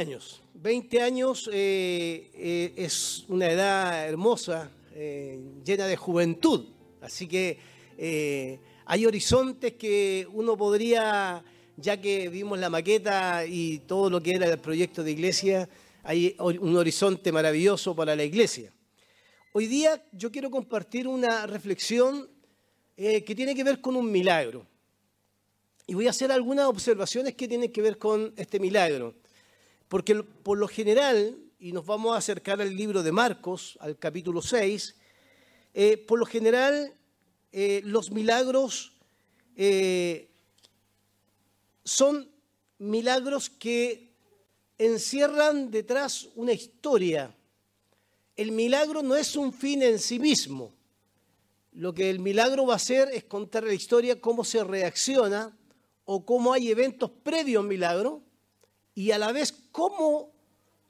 20 años. 20 años eh, eh, es una edad hermosa, eh, llena de juventud. Así que hay horizontes que uno podría, ya que vimos la maqueta y todo lo que era el proyecto de iglesia, hay un horizonte maravilloso para la iglesia. Hoy día yo quiero compartir una reflexión que tiene que ver con un milagro. Y voy a hacer algunas observaciones que tienen que ver con este milagro. Porque por lo general, y nos vamos a acercar al libro de Marcos, al capítulo 6, eh, por lo general eh, los milagros eh, son milagros que encierran detrás una historia. El milagro no es un fin en sí mismo. Lo que el milagro va a hacer es contar la historia, cómo se reacciona o cómo hay eventos previos al milagro y a la vez cómo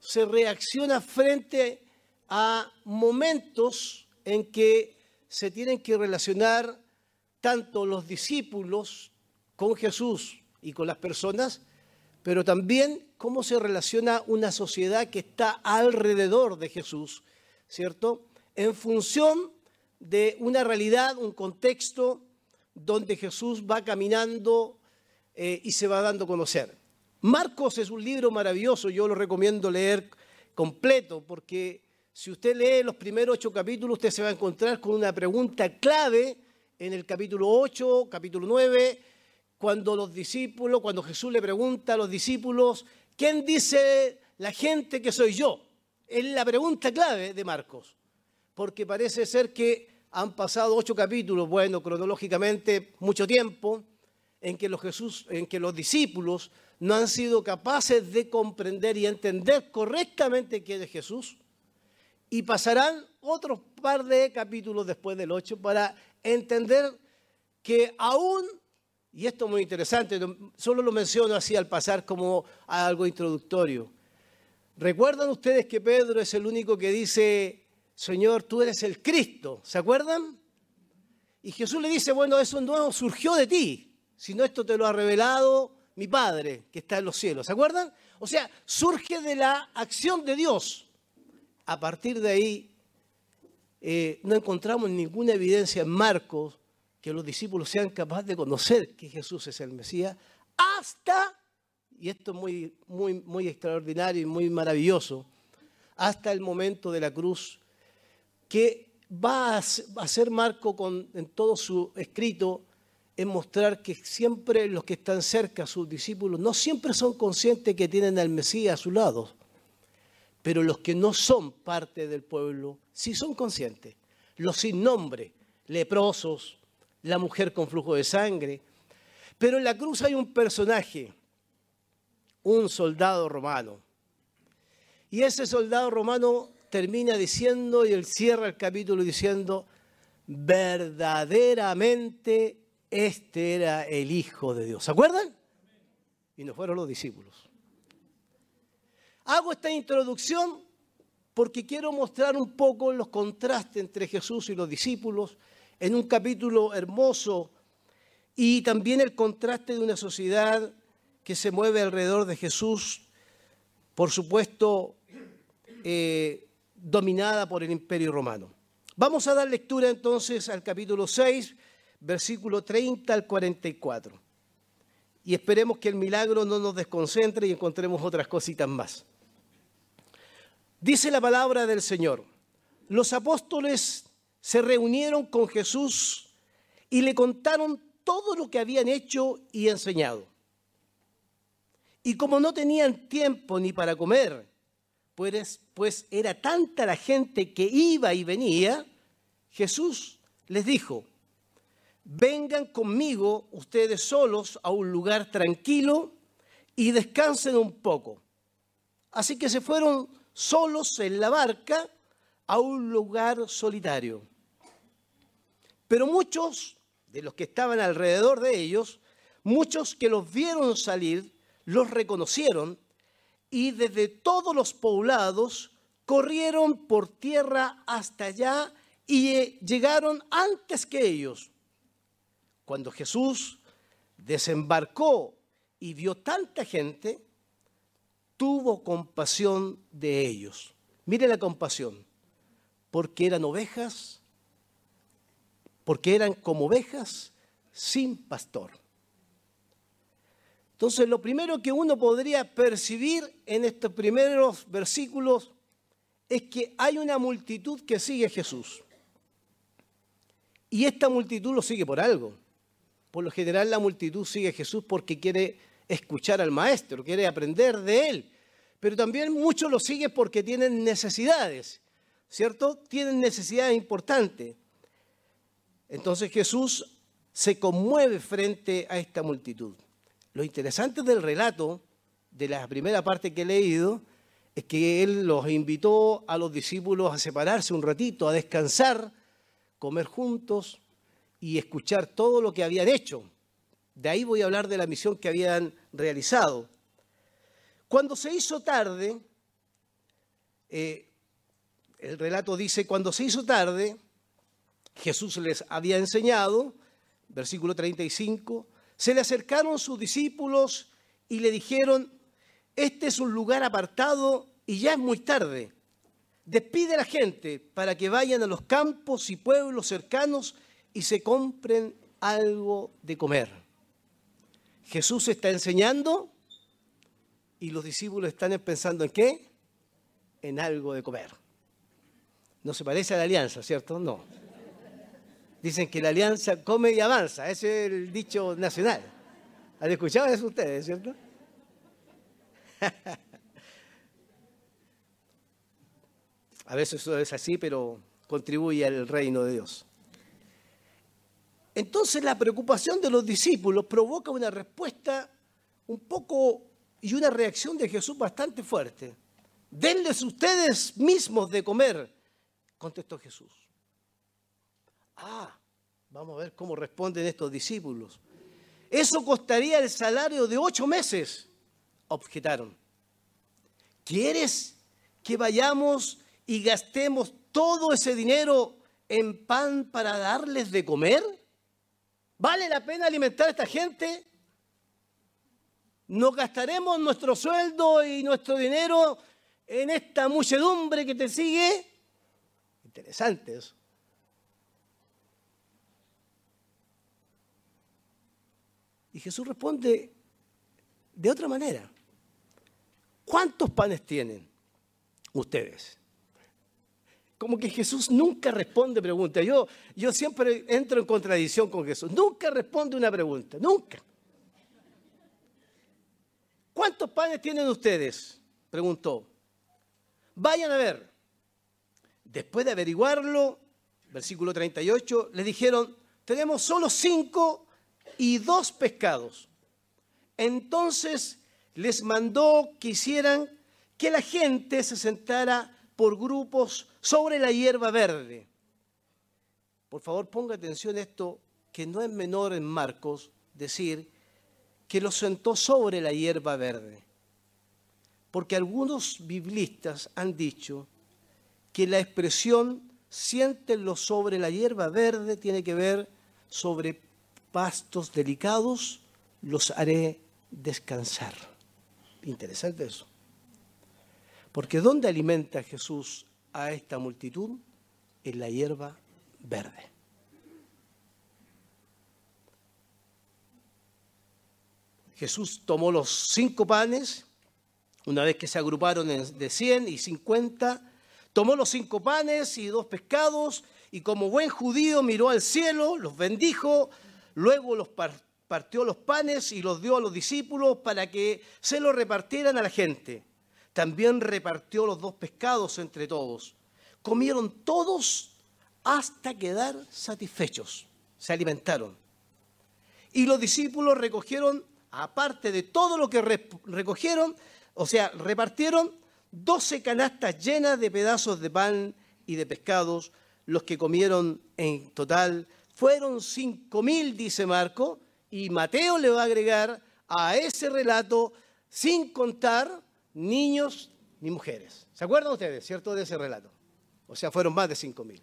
se reacciona frente a momentos en que se tienen que relacionar tanto los discípulos con Jesús y con las personas, pero también cómo se relaciona una sociedad que está alrededor de Jesús, ¿cierto? En función de una realidad, un contexto donde Jesús va caminando eh, y se va dando a conocer. Marcos es un libro maravilloso, yo lo recomiendo leer completo, porque si usted lee los primeros ocho capítulos, usted se va a encontrar con una pregunta clave en el capítulo 8, capítulo 9, cuando los discípulos, cuando Jesús le pregunta a los discípulos, ¿quién dice la gente que soy yo? Es la pregunta clave de Marcos, porque parece ser que han pasado ocho capítulos, bueno, cronológicamente mucho tiempo, en que los, Jesús, en que los discípulos no han sido capaces de comprender y entender correctamente quién es Jesús. Y pasarán otros par de capítulos después del 8 para entender que aún, y esto es muy interesante, solo lo menciono así al pasar como algo introductorio. ¿Recuerdan ustedes que Pedro es el único que dice, Señor, tú eres el Cristo? ¿Se acuerdan? Y Jesús le dice, bueno, eso no surgió de ti, sino esto te lo ha revelado mi Padre que está en los cielos. ¿Se acuerdan? O sea, surge de la acción de Dios. A partir de ahí, eh, no encontramos ninguna evidencia en Marcos que los discípulos sean capaces de conocer que Jesús es el Mesías, hasta, y esto es muy, muy, muy extraordinario y muy maravilloso, hasta el momento de la cruz, que va a ser Marco con, en todo su escrito es mostrar que siempre los que están cerca, sus discípulos, no siempre son conscientes que tienen al Mesías a su lado, pero los que no son parte del pueblo sí son conscientes. Los sin nombre, leprosos, la mujer con flujo de sangre. Pero en la cruz hay un personaje, un soldado romano. Y ese soldado romano termina diciendo, y él cierra el capítulo diciendo, verdaderamente este era el Hijo de Dios. ¿Se acuerdan? Y no fueron los discípulos. Hago esta introducción porque quiero mostrar un poco los contrastes entre Jesús y los discípulos en un capítulo hermoso y también el contraste de una sociedad que se mueve alrededor de Jesús, por supuesto, eh, dominada por el imperio romano. Vamos a dar lectura entonces al capítulo 6, versículo 30 al 44. Y esperemos que el milagro no nos desconcentre y encontremos otras cositas más. Dice la palabra del Señor, los apóstoles se reunieron con Jesús y le contaron todo lo que habían hecho y enseñado. Y como no tenían tiempo ni para comer, pues, pues era tanta la gente que iba y venía, Jesús les dijo, vengan conmigo ustedes solos a un lugar tranquilo y descansen un poco. Así que se fueron solos en la barca a un lugar solitario. Pero muchos de los que estaban alrededor de ellos, muchos que los vieron salir, los reconocieron y desde todos los poblados corrieron por tierra hasta allá y llegaron antes que ellos cuando Jesús desembarcó y vio tanta gente, tuvo compasión de ellos. Mire la compasión, porque eran ovejas, porque eran como ovejas sin pastor. Entonces, lo primero que uno podría percibir en estos primeros versículos es que hay una multitud que sigue a Jesús. Y esta multitud lo sigue por algo. Por lo general la multitud sigue a Jesús porque quiere escuchar al maestro, quiere aprender de él. Pero también muchos lo siguen porque tienen necesidades, ¿cierto? Tienen necesidades importantes. Entonces Jesús se conmueve frente a esta multitud. Lo interesante del relato, de la primera parte que he leído, es que Él los invitó a los discípulos a separarse un ratito, a descansar, comer juntos y escuchar todo lo que habían hecho. De ahí voy a hablar de la misión que habían realizado. Cuando se hizo tarde, eh, el relato dice, cuando se hizo tarde, Jesús les había enseñado, versículo 35, se le acercaron sus discípulos y le dijeron, este es un lugar apartado y ya es muy tarde. Despide a la gente para que vayan a los campos y pueblos cercanos y se compren algo de comer. Jesús está enseñando y los discípulos están pensando en qué? En algo de comer. No se parece a la alianza, ¿cierto? No. Dicen que la alianza come y avanza, ese es el dicho nacional. ¿Han escuchado eso ustedes, cierto? A veces eso es así, pero contribuye al reino de Dios. Entonces la preocupación de los discípulos provoca una respuesta un poco y una reacción de Jesús bastante fuerte. Denles ustedes mismos de comer, contestó Jesús. Ah, vamos a ver cómo responden estos discípulos. Eso costaría el salario de ocho meses, objetaron. ¿Quieres que vayamos y gastemos todo ese dinero en pan para darles de comer? ¿Vale la pena alimentar a esta gente? ¿Nos gastaremos nuestro sueldo y nuestro dinero en esta muchedumbre que te sigue? Interesante eso. Y Jesús responde de otra manera. ¿Cuántos panes tienen ustedes? Como que Jesús nunca responde preguntas. Yo, yo siempre entro en contradicción con Jesús. Nunca responde una pregunta, nunca. ¿Cuántos panes tienen ustedes? Preguntó. Vayan a ver. Después de averiguarlo, versículo 38, le dijeron, tenemos solo cinco y dos pescados. Entonces les mandó que hicieran que la gente se sentara por grupos sobre la hierba verde. Por favor, ponga atención a esto, que no es menor en Marcos decir que los sentó sobre la hierba verde. Porque algunos biblistas han dicho que la expresión siéntenlo sobre la hierba verde tiene que ver sobre pastos delicados los haré descansar. Interesante eso. Porque ¿dónde alimenta Jesús a esta multitud? En la hierba verde. Jesús tomó los cinco panes, una vez que se agruparon de 100 y 50, tomó los cinco panes y dos pescados y como buen judío miró al cielo, los bendijo, Luego los partió los panes y los dio a los discípulos para que se los repartieran a la gente. También repartió los dos pescados entre todos. Comieron todos hasta quedar satisfechos. Se alimentaron. Y los discípulos recogieron, aparte de todo lo que recogieron, o sea, repartieron doce canastas llenas de pedazos de pan y de pescados, los que comieron en total fueron cinco mil, dice Marco, y Mateo le va a agregar a ese relato sin contar niños ni mujeres. ¿Se acuerdan ustedes, cierto, de ese relato? O sea, fueron más de cinco mil.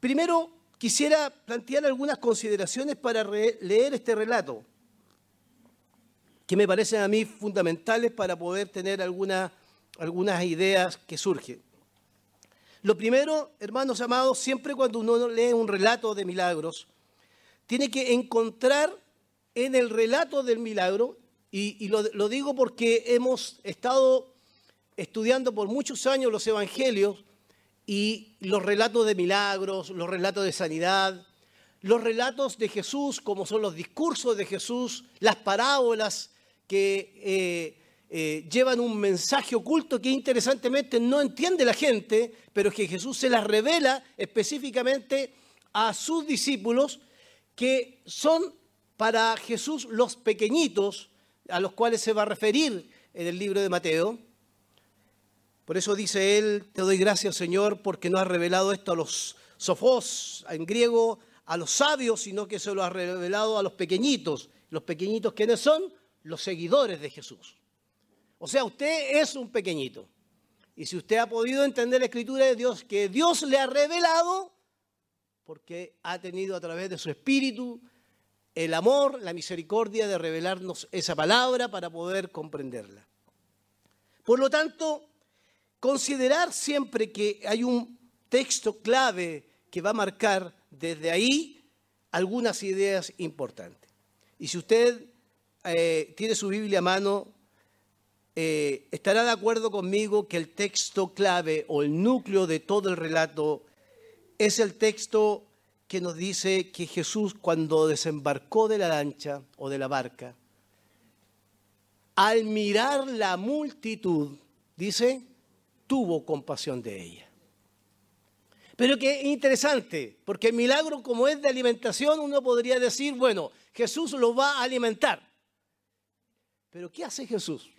Primero, quisiera plantear algunas consideraciones para leer este relato. que me parecen a mí fundamentales para poder tener algunas ideas que surgen. Lo primero, hermanos amados, siempre cuando uno lee un relato de milagros, tiene que encontrar en el relato del milagro, y, lo digo porque hemos estado estudiando por muchos años los evangelios y los relatos de milagros, los relatos de sanidad, los relatos de Jesús, como son los discursos de Jesús, las parábolas que eh, eh, llevan un mensaje oculto que interesantemente no entiende la gente, pero que Jesús se las revela específicamente a sus discípulos, que son para Jesús los pequeñitos a los cuales se va a referir en el libro de Mateo. Por eso dice él, te doy gracias Señor porque no has revelado esto a los sofos, en griego, a los sabios, sino que se lo has revelado a los pequeñitos. ¿Los pequeñitos quiénes son? los seguidores de Jesús. O sea, usted es un pequeñito. Y si usted ha podido entender la escritura de Dios, que Dios le ha revelado, porque ha tenido a través de su espíritu el amor, la misericordia de revelarnos esa palabra para poder comprenderla. Por lo tanto, considerar siempre que hay un texto clave que va a marcar desde ahí algunas ideas importantes. Y si usted eh, tiene su Biblia a mano, eh, estará de acuerdo conmigo que el texto clave o el núcleo de todo el relato es el texto que nos dice que Jesús cuando desembarcó de la lancha o de la barca, al mirar la multitud, dice, tuvo compasión de ella. Pero que interesante, porque el milagro como es de alimentación, uno podría decir, bueno, Jesús lo va a alimentar. Pero ¿qué hace Jesús?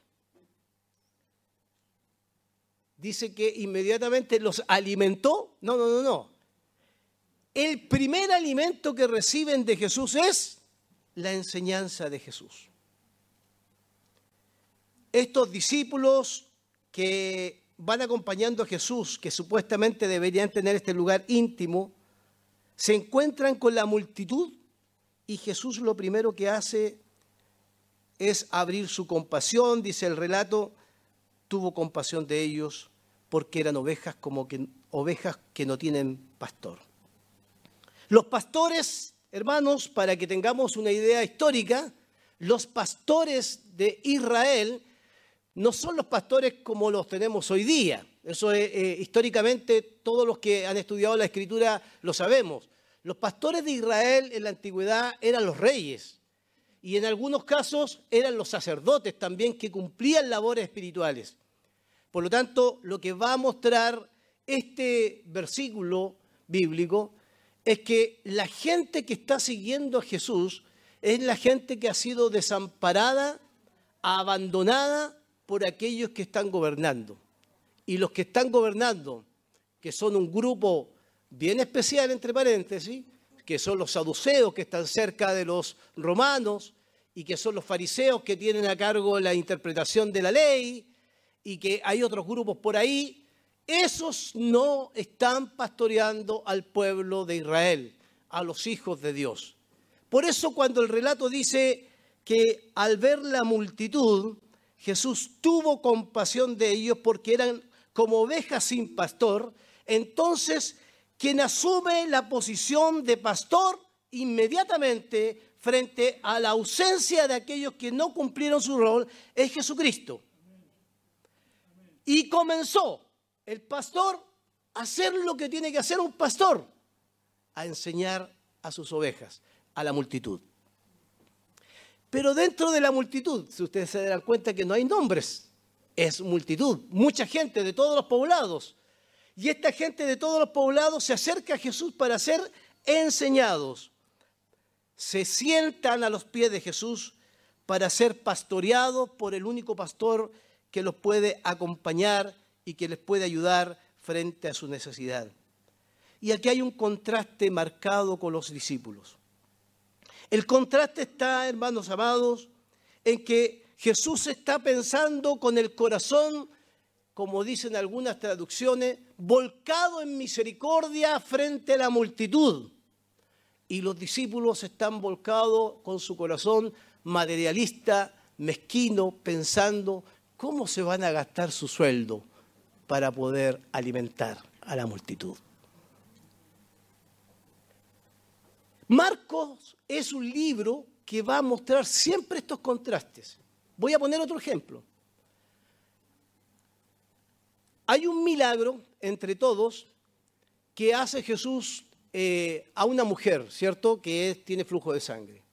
Dice que inmediatamente los alimentó. No, no, no, no. El primer alimento que reciben de Jesús es la enseñanza de Jesús. Estos discípulos que van acompañando a Jesús, que supuestamente deberían tener este lugar íntimo, se encuentran con la multitud y Jesús lo primero que hace es abrir su compasión, dice el relato, tuvo compasión de ellos porque eran ovejas como que ovejas que no tienen pastor. Los pastores, hermanos, para que tengamos una idea histórica, los pastores de Israel no son los pastores como los tenemos hoy día. Eso es, eh, históricamente todos los que han estudiado la escritura lo sabemos. Los pastores de Israel en la antigüedad eran los reyes y en algunos casos eran los sacerdotes también que cumplían labores espirituales. Por lo tanto, lo que va a mostrar este versículo bíblico es que la gente que está siguiendo a Jesús es la gente que ha sido desamparada, abandonada por aquellos que están gobernando. Y los que están gobernando, que son un grupo bien especial, entre paréntesis, que son los saduceos que están cerca de los romanos y que son los fariseos que tienen a cargo la interpretación de la ley y que hay otros grupos por ahí, esos no están pastoreando al pueblo de Israel, a los hijos de Dios. Por eso cuando el relato dice que al ver la multitud, Jesús tuvo compasión de ellos porque eran como ovejas sin pastor, entonces quien asume la posición de pastor inmediatamente frente a la ausencia de aquellos que no cumplieron su rol es Jesucristo. Y comenzó el pastor hacer lo que tiene que hacer un pastor, a enseñar a sus ovejas, a la multitud. Pero dentro de la multitud, si ustedes se dan cuenta que no hay nombres, es multitud, mucha gente de todos los poblados. Y esta gente de todos los poblados se acerca a Jesús para ser enseñados. Se sientan a los pies de Jesús para ser pastoreados por el único pastor que los puede acompañar y que les puede ayudar frente a su necesidad. Y aquí hay un contraste marcado con los discípulos. El contraste está, hermanos amados, en que Jesús está pensando con el corazón como dicen algunas traducciones, volcado en misericordia frente a la multitud. Y los discípulos están volcados con su corazón materialista, mezquino pensando cómo se van a gastar su sueldo para poder alimentar a la multitud. Marcos es un libro que va a mostrar siempre estos contrastes. Voy a poner otro ejemplo. Hay un milagro entre todos que hace Jesús eh, a una mujer, ¿cierto? Que tiene flujo de sangre.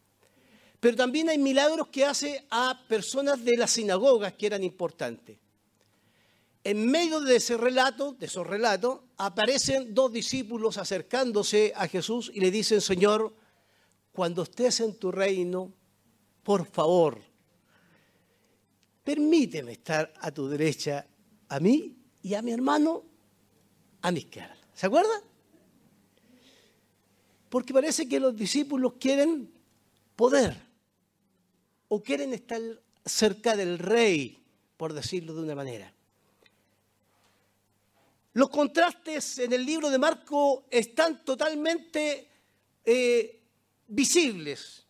Pero también hay milagros que hace a personas de las sinagogas que eran importantes. En medio de ese relato, de esos relatos, aparecen dos discípulos acercándose a Jesús y le dicen, Señor, cuando estés en tu reino, por favor, permíteme estar a tu derecha, a mí y a mi hermano a mi izquierda. ¿Se acuerdan? Porque parece que los discípulos quieren poder o quieren estar cerca del rey, por decirlo de una manera. Los contrastes en el libro de Marco están totalmente eh, visibles.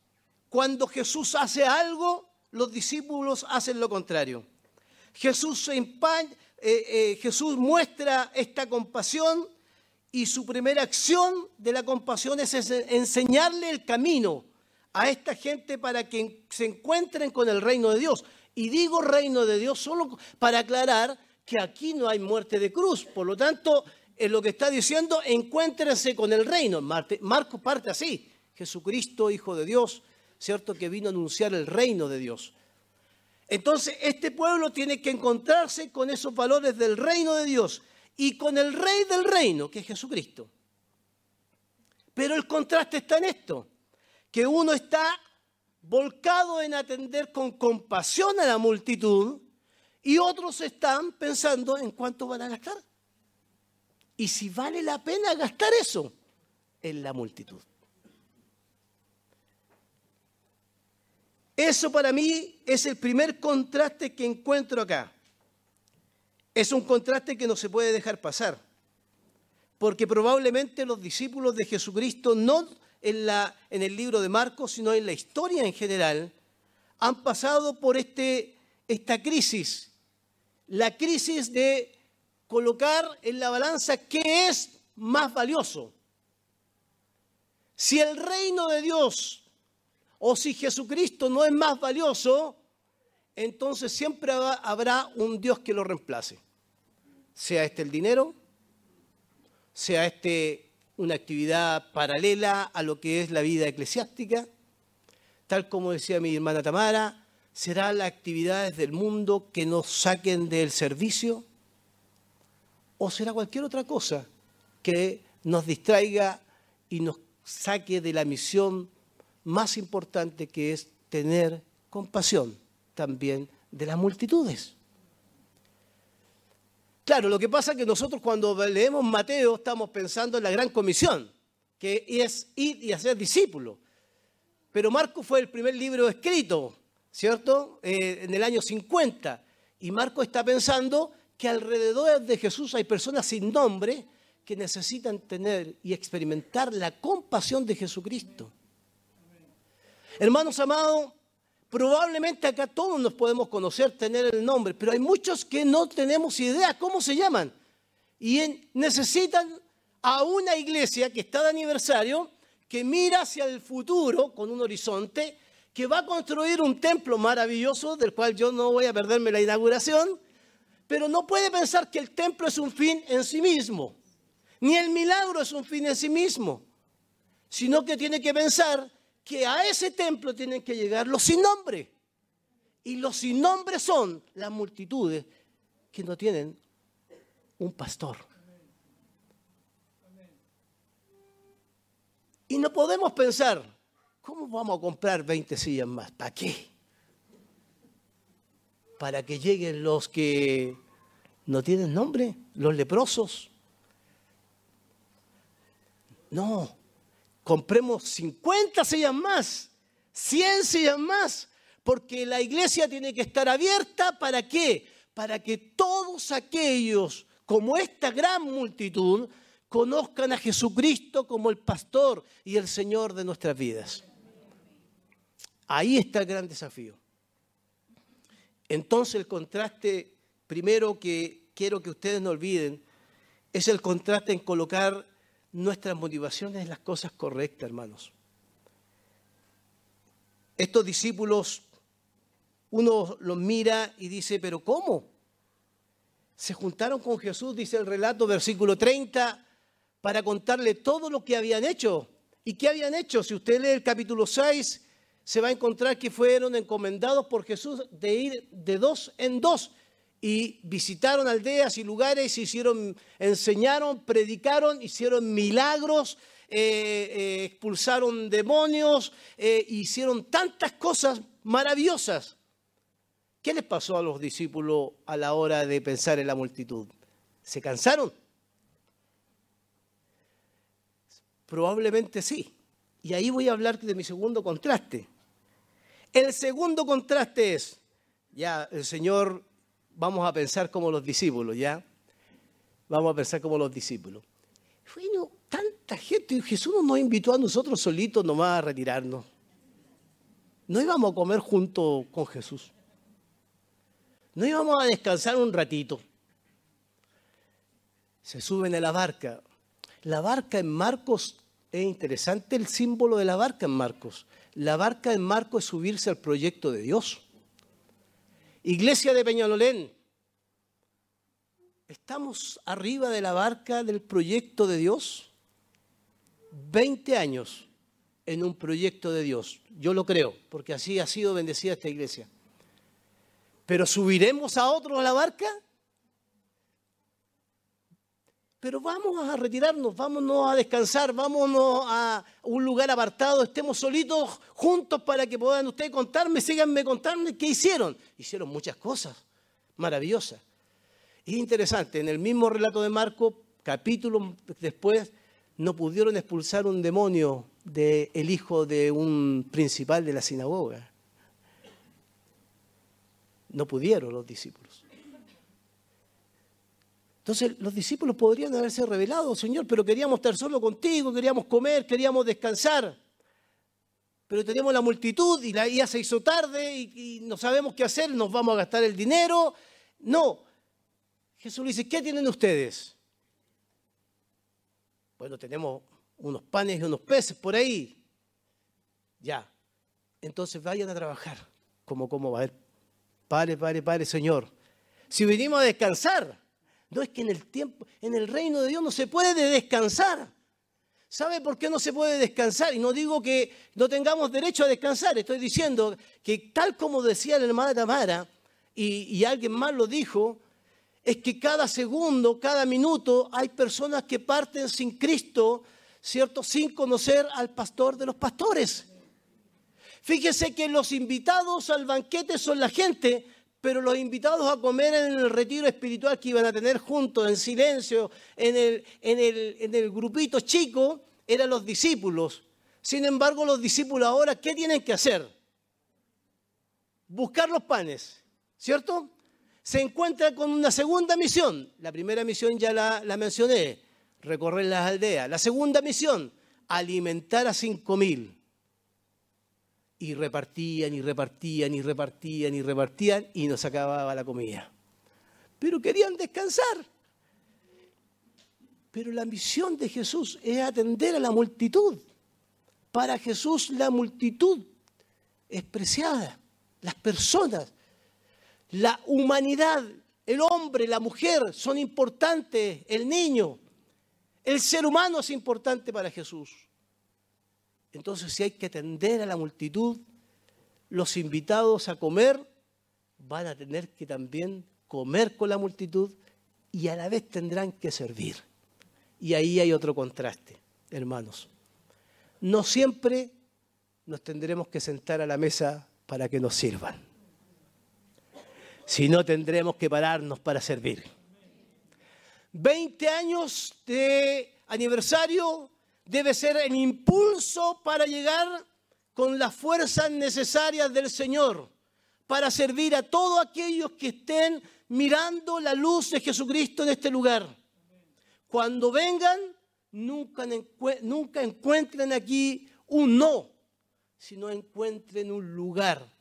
Cuando Jesús hace algo, los discípulos hacen lo contrario. Jesús, se eh, eh, Jesús muestra esta compasión y su primera acción de la compasión es enseñarle el camino a esta gente para que se encuentren con el reino de Dios. Y digo reino de Dios solo para aclarar que aquí no hay muerte de cruz. Por lo tanto, en lo que está diciendo, encuéntrense con el reino. Marcos parte así. Jesucristo, Hijo de Dios, ¿cierto? Que vino a anunciar el reino de Dios. Entonces, este pueblo tiene que encontrarse con esos valores del reino de Dios y con el rey del reino, que es Jesucristo. Pero el contraste está en esto, que uno está volcado en atender con compasión a la multitud y otros están pensando en cuánto van a gastar. Y si vale la pena gastar eso en la multitud. Eso para mí es el primer contraste que encuentro acá. Es un contraste que no se puede dejar pasar, porque probablemente los discípulos de Jesucristo, no en, la, en el libro de Marcos, sino en la historia en general, han pasado por este, esta crisis, la crisis de colocar en la balanza qué es más valioso. Si el reino de Dios o si Jesucristo no es más valioso, entonces siempre habrá un Dios que lo reemplace sea este el dinero, sea este una actividad paralela a lo que es la vida eclesiástica, tal como decía mi hermana Tamara, será las actividades del mundo que nos saquen del servicio o será cualquier otra cosa que nos distraiga y nos saque de la misión más importante que es tener compasión también de las multitudes. Claro, lo que pasa es que nosotros cuando leemos Mateo estamos pensando en la gran comisión, que es ir y hacer discípulos. Pero Marco fue el primer libro escrito, ¿cierto? Eh, en el año 50. Y Marco está pensando que alrededor de Jesús hay personas sin nombre que necesitan tener y experimentar la compasión de Jesucristo. Hermanos amados, Probablemente acá todos nos podemos conocer, tener el nombre, pero hay muchos que no tenemos idea cómo se llaman. Y necesitan a una iglesia que está de aniversario, que mira hacia el futuro con un horizonte, que va a construir un templo maravilloso, del cual yo no voy a perderme la inauguración, pero no puede pensar que el templo es un fin en sí mismo, ni el milagro es un fin en sí mismo, sino que tiene que pensar que a ese templo tienen que llegar los sin nombre. Y los sin nombre son las multitudes que no tienen un pastor. Y no podemos pensar, ¿cómo vamos a comprar 20 sillas más? ¿Para qué? Para que lleguen los que no tienen nombre, los leprosos. No, compremos 50 sillas más, 100 sillas más, porque la iglesia tiene que estar abierta para qué? Para que todos aquellos, como esta gran multitud, conozcan a Jesucristo como el pastor y el Señor de nuestras vidas. Ahí está el gran desafío. Entonces el contraste primero que quiero que ustedes no olviden es el contraste en colocar nuestras motivaciones en las cosas correctas, hermanos. Estos discípulos, uno los mira y dice, pero ¿cómo? Se juntaron con Jesús, dice el relato, versículo 30, para contarle todo lo que habían hecho. ¿Y qué habían hecho? Si usted lee el capítulo 6, se va a encontrar que fueron encomendados por Jesús de ir de dos en dos y visitaron aldeas y lugares, hicieron, enseñaron, predicaron, hicieron milagros, eh, eh, expulsaron demonios, eh, hicieron tantas cosas maravillosas. ¿Qué les pasó a los discípulos a la hora de pensar en la multitud? ¿Se cansaron? Probablemente sí. Y ahí voy a hablar de mi segundo contraste. El segundo contraste es, ya el Señor, vamos a pensar como los discípulos, ¿ya? Vamos a pensar como los discípulos. Bueno, tanta gente, Jesús nos invitó a nosotros solitos nomás a retirarnos. No íbamos a comer junto con Jesús. No íbamos a descansar un ratito. Se suben a la barca. La barca en Marcos, es interesante el símbolo de la barca en Marcos. La barca en Marco es subirse al proyecto de Dios. Iglesia de Peñalolén, ¿estamos arriba de la barca del proyecto de Dios? 20 años en un proyecto de Dios. Yo lo creo, porque así ha sido bendecida esta iglesia. Pero ¿subiremos a otros a la barca? Pero vamos a retirarnos, vámonos a descansar, vámonos a un lugar apartado, estemos solitos juntos para que puedan ustedes contarme, síganme contarme qué hicieron. Hicieron muchas cosas maravillosas. Es interesante, en el mismo relato de Marco, capítulo después, no pudieron expulsar un demonio del hijo de un principal de la sinagoga. No pudieron los discípulos. Entonces los discípulos podrían haberse revelado, Señor, pero queríamos estar solo contigo, queríamos comer, queríamos descansar. Pero tenemos la multitud y la día se hizo tarde y, no sabemos qué hacer, nos vamos a gastar el dinero. No. Jesús le dice, ¿qué tienen ustedes? Bueno, tenemos unos panes y unos peces por ahí. Ya. Entonces vayan a trabajar. ¿Cómo, cómo va a ver? Pare, pare, pare, Señor. Si venimos a descansar, no es que en el tiempo, en el reino de Dios no se puede descansar. ¿Sabe por qué no se puede descansar? Y no digo que no tengamos derecho a descansar, estoy diciendo que tal como decía la hermana Tamara, y, alguien más lo dijo, es que cada segundo, cada minuto hay personas que parten sin Cristo, ¿cierto? Sin conocer al pastor de los pastores. Fíjese que los invitados al banquete son la gente pero los invitados a comer en el retiro espiritual que iban a tener juntos, en silencio, en el, grupito chico, eran los discípulos. Sin embargo, los discípulos ahora, ¿qué tienen que hacer? Buscar los panes, ¿cierto? Se encuentran con una segunda misión. La primera misión ya la mencioné, recorrer las aldeas. La segunda misión, alimentar a cinco mil. Y repartían y repartían y repartían y repartían y nos acababa la comida. Pero querían descansar. Pero la misión de Jesús es atender a la multitud. Para Jesús la multitud es preciada. Las personas, la humanidad, el hombre, la mujer son importantes. El niño, el ser humano es importante para Jesús. Entonces, si hay que atender a la multitud, los invitados a comer van a tener que también comer con la multitud y a la vez tendrán que servir. Y ahí hay otro contraste, hermanos. No siempre nos tendremos que sentar a la mesa para que nos sirvan, sino tendremos que pararnos para servir. 20 años de aniversario debe ser el impulso para llegar con las fuerzas necesarias del Señor, para servir a todos aquellos que estén mirando la luz de Jesucristo en este lugar. Cuando vengan, nunca, encuentren aquí un no, sino encuentren un lugar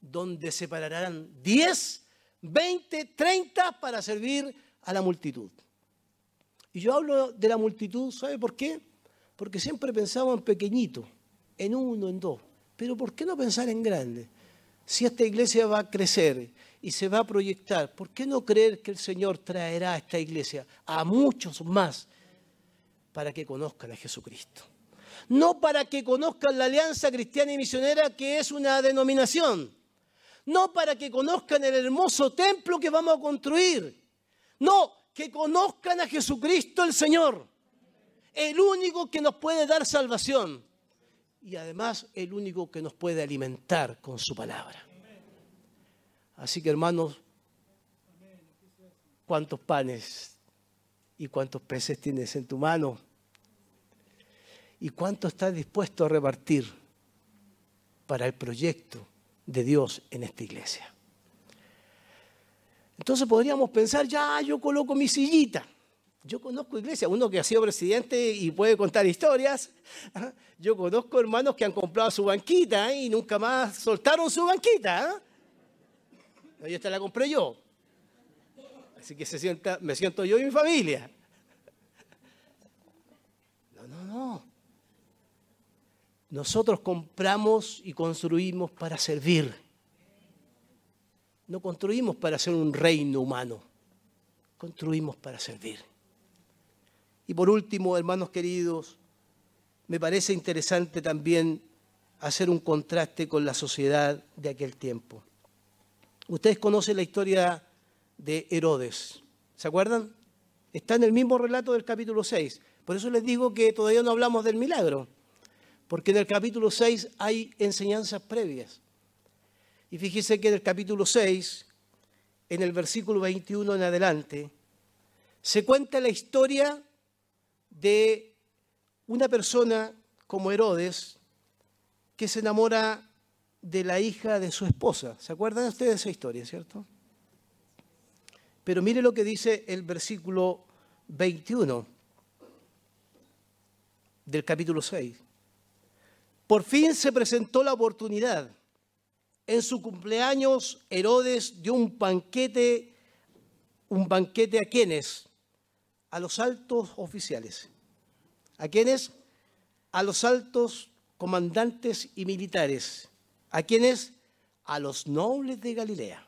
donde se pararán 10, 20, 30 para servir a la multitud. Y yo hablo de la multitud, ¿sabe por qué? Porque siempre pensamos en pequeñito, en uno, en dos. Pero ¿por qué no pensar en grande? Si esta iglesia va a crecer y se va a proyectar, ¿por qué no creer que el Señor traerá a esta iglesia a muchos más para que conozcan a Jesucristo? No para que conozcan la Alianza Cristiana y Misionera, que es una denominación. No para que conozcan el hermoso templo que vamos a construir. No, que conozcan a Jesucristo el Señor. El único que nos puede dar salvación. Y además el único que nos puede alimentar con su palabra. Así que hermanos, ¿cuántos panes y cuántos peces tienes en tu mano? ¿Y cuánto estás dispuesto a repartir para el proyecto de Dios en esta iglesia? Entonces podríamos pensar, ya, yo coloco mi sillita. Yo conozco iglesias, uno que ha sido presidente y puede contar historias. Yo conozco hermanos que han comprado su banquita y nunca más soltaron su banquita. ¿ah? Y esta la compré yo. Así que se sienta, me siento yo y mi familia. No, no, no. Nosotros compramos y construimos para servir. No construimos para ser un reino humano. Construimos para servir. Y por último, hermanos queridos, me parece interesante también hacer un contraste con la sociedad de aquel tiempo. Ustedes conocen la historia de Herodes. ¿Se acuerdan? Está en el mismo relato del capítulo 6. Por eso les digo que todavía no hablamos del milagro, porque en el capítulo 6 hay enseñanzas previas. Y fíjese que en el capítulo 6, en el versículo 21 en adelante, se cuenta la historia de una persona como Herodes que se enamora de la hija de su esposa. ¿Se acuerdan ustedes de esa historia, cierto? Pero mire lo que dice el versículo 21 del capítulo 6. Por fin se presentó la oportunidad. En su cumpleaños Herodes dio un banquete, un banquete a quienes? A los altos oficiales. ¿A quiénes? A los altos comandantes y militares ¿A quiénes? A los nobles de Galilea.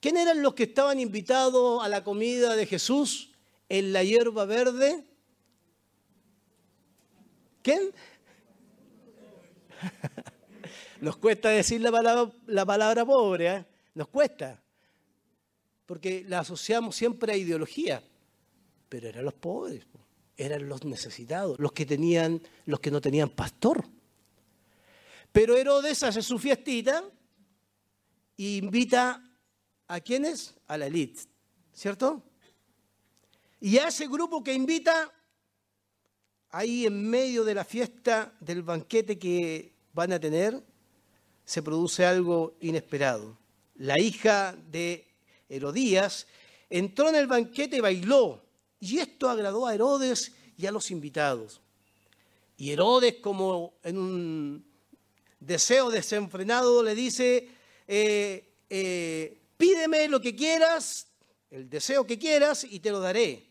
¿Quién eran los que estaban invitados a la comida de Jesús en la hierba verde? ¿Quién? Nos cuesta decir la palabra, la palabra pobre, ¿eh? nos cuesta, porque la asociamos siempre a ideología, pero eran los pobres, eran los necesitados, los que tenían, los que no tenían pastor. Pero Herodes hace su fiestita e invita a quienes? A la élite, ¿cierto? Y a ese grupo que invita, ahí en medio de la fiesta, del banquete que van a tener, se produce algo inesperado. La hija de Herodías entró en el banquete y bailó, y esto agradó a Herodes y a los invitados. Y Herodes, como en un deseo desenfrenado, le dice, eh, eh, pídeme lo que quieras, el deseo que quieras, y te lo daré,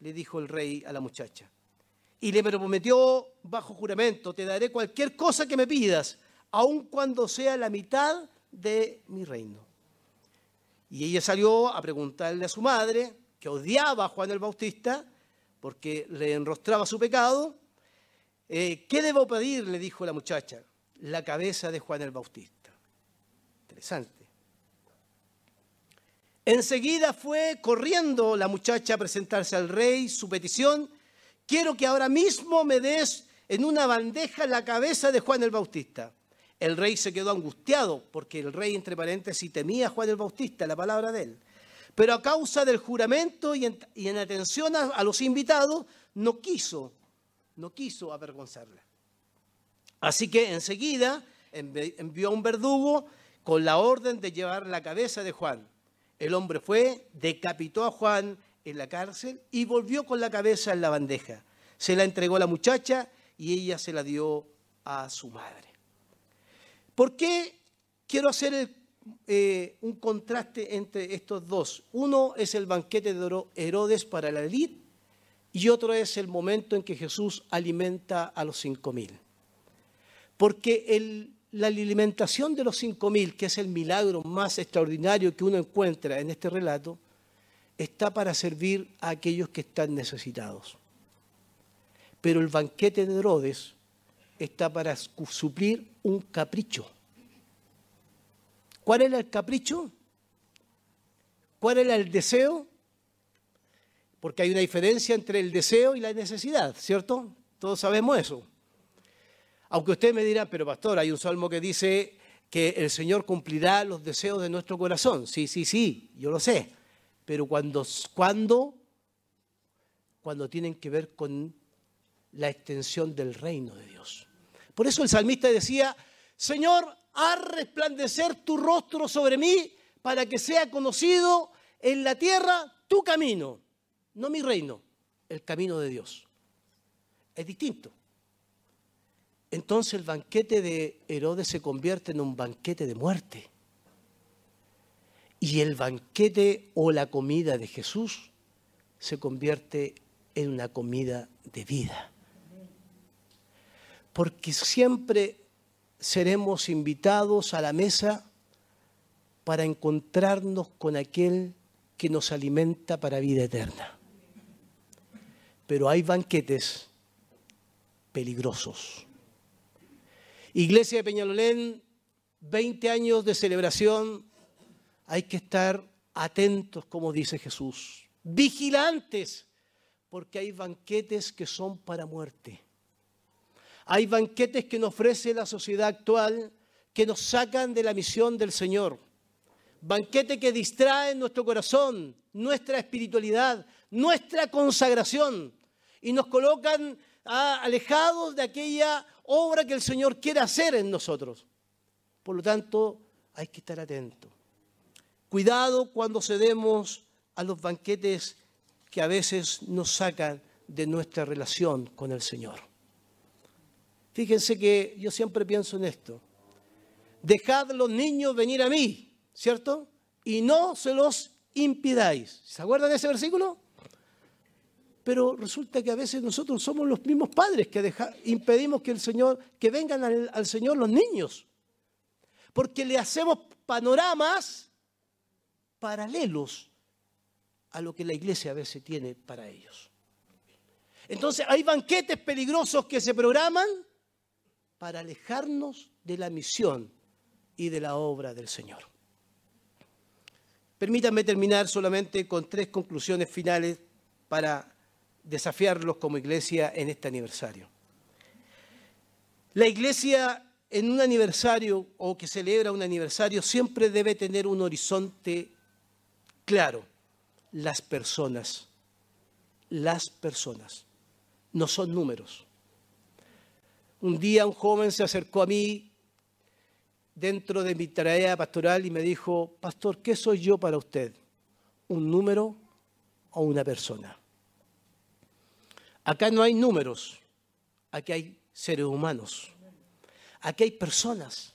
le dijo el rey a la muchacha. Y le prometió bajo juramento, te daré cualquier cosa que me pidas, aun cuando sea la mitad de mi reino. Y ella salió a preguntarle a su madre, que odiaba a Juan el Bautista, porque le enrostraba su pecado, eh, ¿qué debo pedir? le dijo la muchacha la cabeza de Juan el Bautista. Interesante. Enseguida fue corriendo la muchacha a presentarse al rey su petición. Quiero que ahora mismo me des en una bandeja la cabeza de Juan el Bautista. El rey se quedó angustiado porque el rey, entre paréntesis, temía a Juan el Bautista, la palabra de él. Pero a causa del juramento y en, atención a, los invitados, no quiso, no quiso avergonzarla. Así que enseguida envió a un verdugo con la orden de llevar la cabeza de Juan. El hombre fue, decapitó a Juan en la cárcel y volvió con la cabeza en la bandeja. Se la entregó a la muchacha y ella se la dio a su madre. ¿Por qué quiero hacer eh, un contraste entre estos dos. Uno es el banquete de Herodes para la elite y otro es el momento en que Jesús alimenta a los cinco mil. Porque la alimentación de los cinco mil, que es el milagro más extraordinario que uno encuentra en este relato, está para servir a aquellos que están necesitados. Pero el banquete de Herodes está para suplir un capricho. ¿Cuál era el capricho? ¿Cuál era el deseo? Porque hay una diferencia entre el deseo y la necesidad, ¿cierto? Todos sabemos eso. Aunque usted me dirá, pero pastor, hay un salmo que dice que el Señor cumplirá los deseos de nuestro corazón. Sí, sí, sí, yo lo sé. Pero cuando, cuando, cuando tienen que ver con la extensión del reino de Dios. Por eso el salmista decía, Señor, haz resplandecer tu rostro sobre mí para que sea conocido en la tierra tu camino, no mi reino, el camino de Dios. Es distinto. Entonces el banquete de Herodes se convierte en un banquete de muerte. Y el banquete o la comida de Jesús se convierte en una comida de vida porque siempre seremos invitados a la mesa para encontrarnos con aquel que nos alimenta para vida eterna. Pero hay banquetes peligrosos. Iglesia de Peñalolén, 20 años de celebración, hay que estar atentos, como dice Jesús, vigilantes, porque hay banquetes que son para muerte. Hay banquetes que nos ofrece la sociedad actual que nos sacan de la misión del Señor. Banquetes que distraen nuestro corazón, nuestra espiritualidad, nuestra consagración y nos colocan ah, alejados de aquella obra que el Señor quiere hacer en nosotros. Por lo tanto, hay que estar atentos. Cuidado cuando cedemos a los banquetes que a veces nos sacan de nuestra relación con el Señor. Fíjense que yo siempre pienso en esto. Dejad los niños venir a mí, ¿cierto? Y no se los impidáis. ¿Se acuerdan de ese versículo? Pero resulta que a veces nosotros somos los mismos padres que impedimos que el Señor, que vengan al, al Señor los niños. Porque le hacemos panoramas paralelos a lo que la iglesia a veces tiene para ellos. Entonces hay banquetes peligrosos que se programan para alejarnos de la misión y de la obra del Señor. Permítanme terminar solamente con tres conclusiones finales para desafiarlos como iglesia en este aniversario. La iglesia en un aniversario o que celebra un aniversario siempre debe tener un horizonte claro. Las personas, las personas, no son números. Un día un joven se acercó a mí dentro de mi tarea pastoral y me dijo, pastor, ¿qué soy yo para usted? ¿Un número o una persona? Acá no hay números, aquí hay seres humanos, aquí hay personas,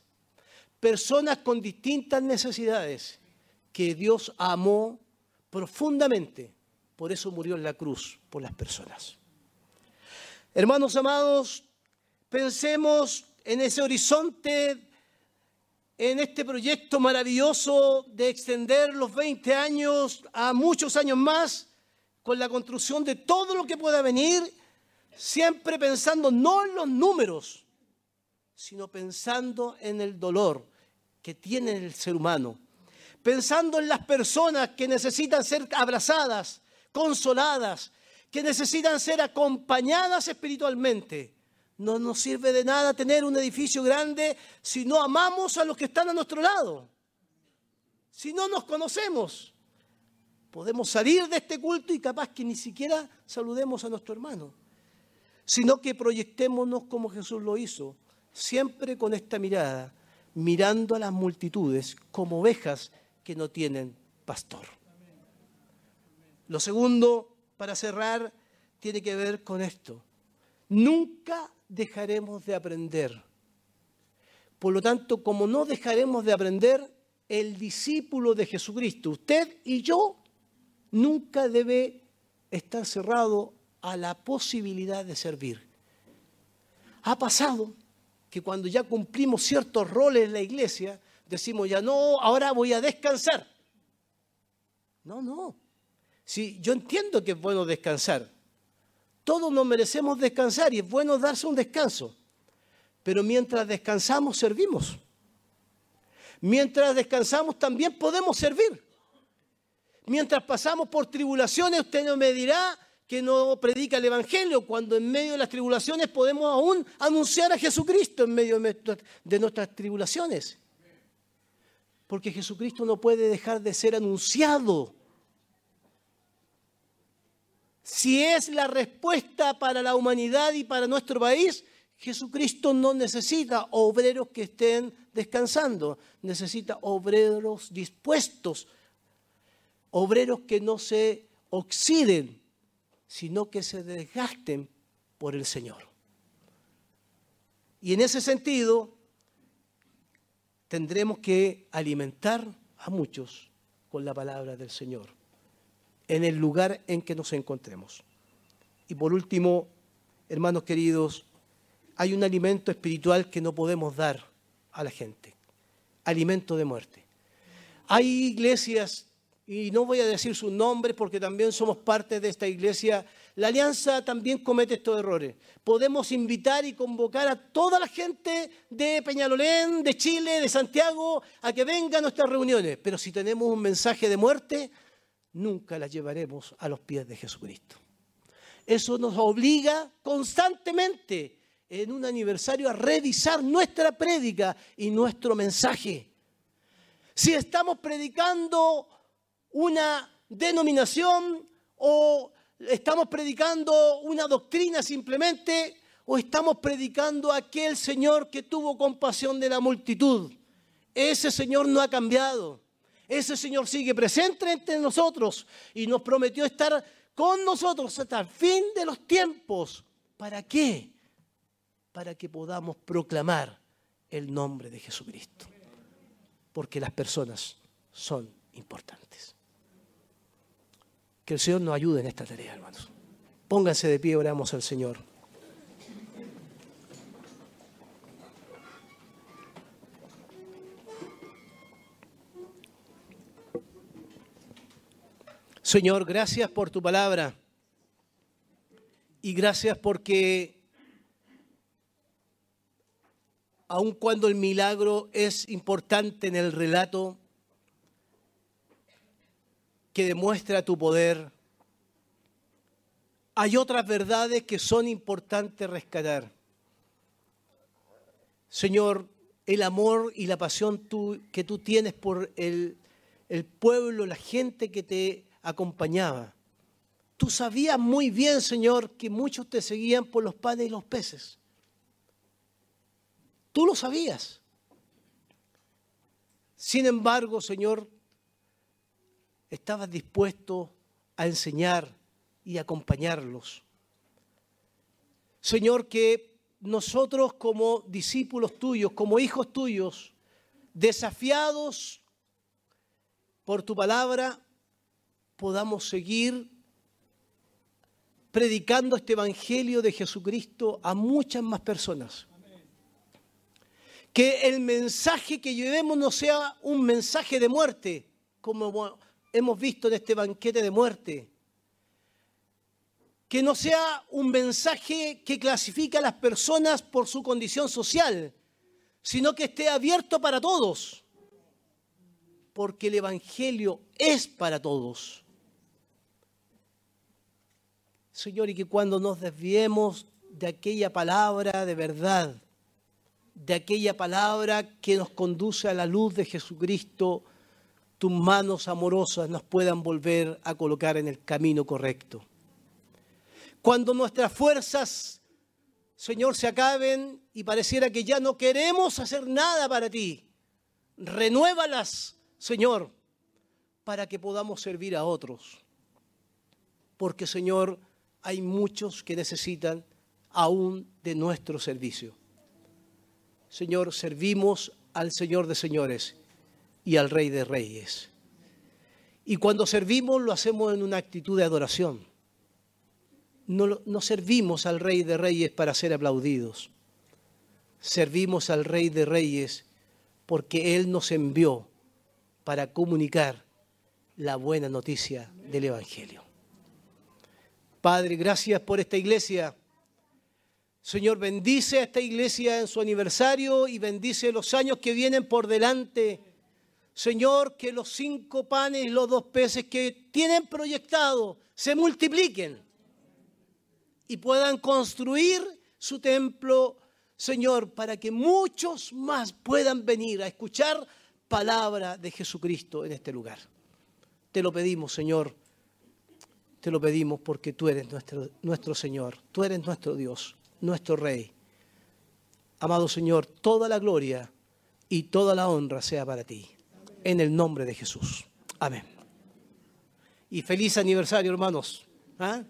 personas con distintas necesidades que Dios amó profundamente, por eso murió en la cruz, por las personas. Hermanos amados, Pensemos en ese horizonte, en este proyecto maravilloso de extender los 20 años a muchos años más, con la construcción de todo lo que pueda venir, siempre pensando no en los números, sino pensando en el dolor que tiene el ser humano, pensando en las personas que necesitan ser abrazadas, consoladas, que necesitan ser acompañadas espiritualmente no nos sirve de nada tener un edificio grande si no amamos a los que están a nuestro lado. Si no nos conocemos, podemos salir de este culto y capaz que ni siquiera saludemos a nuestro hermano, sino que proyectémonos como Jesús lo hizo, siempre con esta mirada, mirando a las multitudes como ovejas que no tienen pastor. Lo segundo, para cerrar, tiene que ver con esto. Nunca dejaremos de aprender Por lo tanto, como no dejaremos de aprender, el discípulo de Jesucristo, usted y yo, nunca debe estar cerrado a la posibilidad de servir. Ha pasado que cuando ya cumplimos ciertos roles en la iglesia, decimos ya no, ahora voy a descansar. No, no. Sí, yo entiendo que es bueno descansar. Todos nos merecemos descansar y es bueno darse un descanso. Pero mientras descansamos, servimos. Mientras descansamos, también podemos servir. Mientras pasamos por tribulaciones, usted no me dirá que no predica el Evangelio, cuando en medio de las tribulaciones podemos aún anunciar a Jesucristo en medio de nuestras tribulaciones. Porque Jesucristo no puede dejar de ser anunciado. Si es la respuesta para la humanidad y para nuestro país, Jesucristo no necesita obreros que estén descansando, necesita obreros dispuestos, obreros que no se oxiden sino que se desgasten por el Señor. Y en ese sentido, tendremos que alimentar a muchos con la palabra del Señor, en el lugar en que nos encontremos. Y por último, hermanos queridos, hay un alimento espiritual que no podemos dar a la gente, alimento de muerte. Hay iglesias y no voy a decir sus nombres porque también somos parte de esta iglesia, la alianza también comete estos errores. Podemos invitar y convocar a toda la gente de Peñalolén, de Chile, de Santiago, a que venga a nuestras reuniones, pero si tenemos un mensaje de muerte, nunca la llevaremos a los pies de Jesucristo. Eso nos obliga constantemente en un aniversario a revisar nuestra prédica y nuestro mensaje. Si estamos predicando una denominación o estamos predicando una doctrina simplemente o estamos predicando aquel Señor que tuvo compasión de la multitud. Ese Señor no ha cambiado. Ese Señor sigue presente entre nosotros y nos prometió estar con nosotros hasta el fin de los tiempos. ¿Para qué? Para que podamos proclamar el nombre de Jesucristo. Porque las personas son importantes. Que el Señor nos ayude en esta tarea, hermanos. Pónganse de pie, oramos al Señor. Señor, gracias por tu palabra y gracias porque aun cuando el milagro es importante en el relato, que demuestra tu poder, hay otras verdades que son importantes rescatar. Señor, el amor y la pasión que tú tienes por el, pueblo, la gente que te acompañaba. Tú sabías muy bien, Señor, que muchos te seguían por los panes y los peces. Tú lo sabías. Sin embargo, Señor, estabas dispuesto a enseñar y acompañarlos. Señor, que nosotros como discípulos tuyos, como hijos tuyos, desafiados por tu palabra, podamos seguir predicando este Evangelio de Jesucristo a muchas más personas. Que el mensaje que llevemos no sea un mensaje de muerte, como hemos visto en este banquete de muerte. Que no sea un mensaje que clasifique a las personas por su condición social, sino que esté abierto para todos. Porque el Evangelio es para todos. Señor, y que cuando nos desviemos de aquella palabra de verdad, de aquella palabra que nos conduce a la luz de Jesucristo, tus manos amorosas nos puedan volver a colocar en el camino correcto. Cuando nuestras fuerzas, Señor, se acaben y pareciera que ya no queremos hacer nada para ti, renuévalas, Señor, para que podamos servir a otros. Porque, Señor, hay muchos que necesitan aún de nuestro servicio. Señor, servimos al Señor de señores y al Rey de reyes. Y cuando servimos lo hacemos en una actitud de adoración. No, no servimos al Rey de reyes para ser aplaudidos. Servimos al Rey de reyes porque Él nos envió para comunicar la buena noticia del Evangelio. Padre, gracias por esta iglesia. Señor, bendice a esta iglesia en su aniversario y bendice los años que vienen por delante. Señor, que los cinco panes y los dos peces que tienen proyectado se multipliquen y puedan construir su templo, Señor, para que muchos más puedan venir a escuchar palabra de Jesucristo en este lugar. Te lo pedimos, Señor. Te lo pedimos porque tú eres nuestro, nuestro Señor, tú eres nuestro Dios, nuestro Rey. Amado Señor, toda la gloria y toda la honra sea para ti. En el nombre de Jesús. Amén. Y feliz aniversario, hermanos. ¿Ah?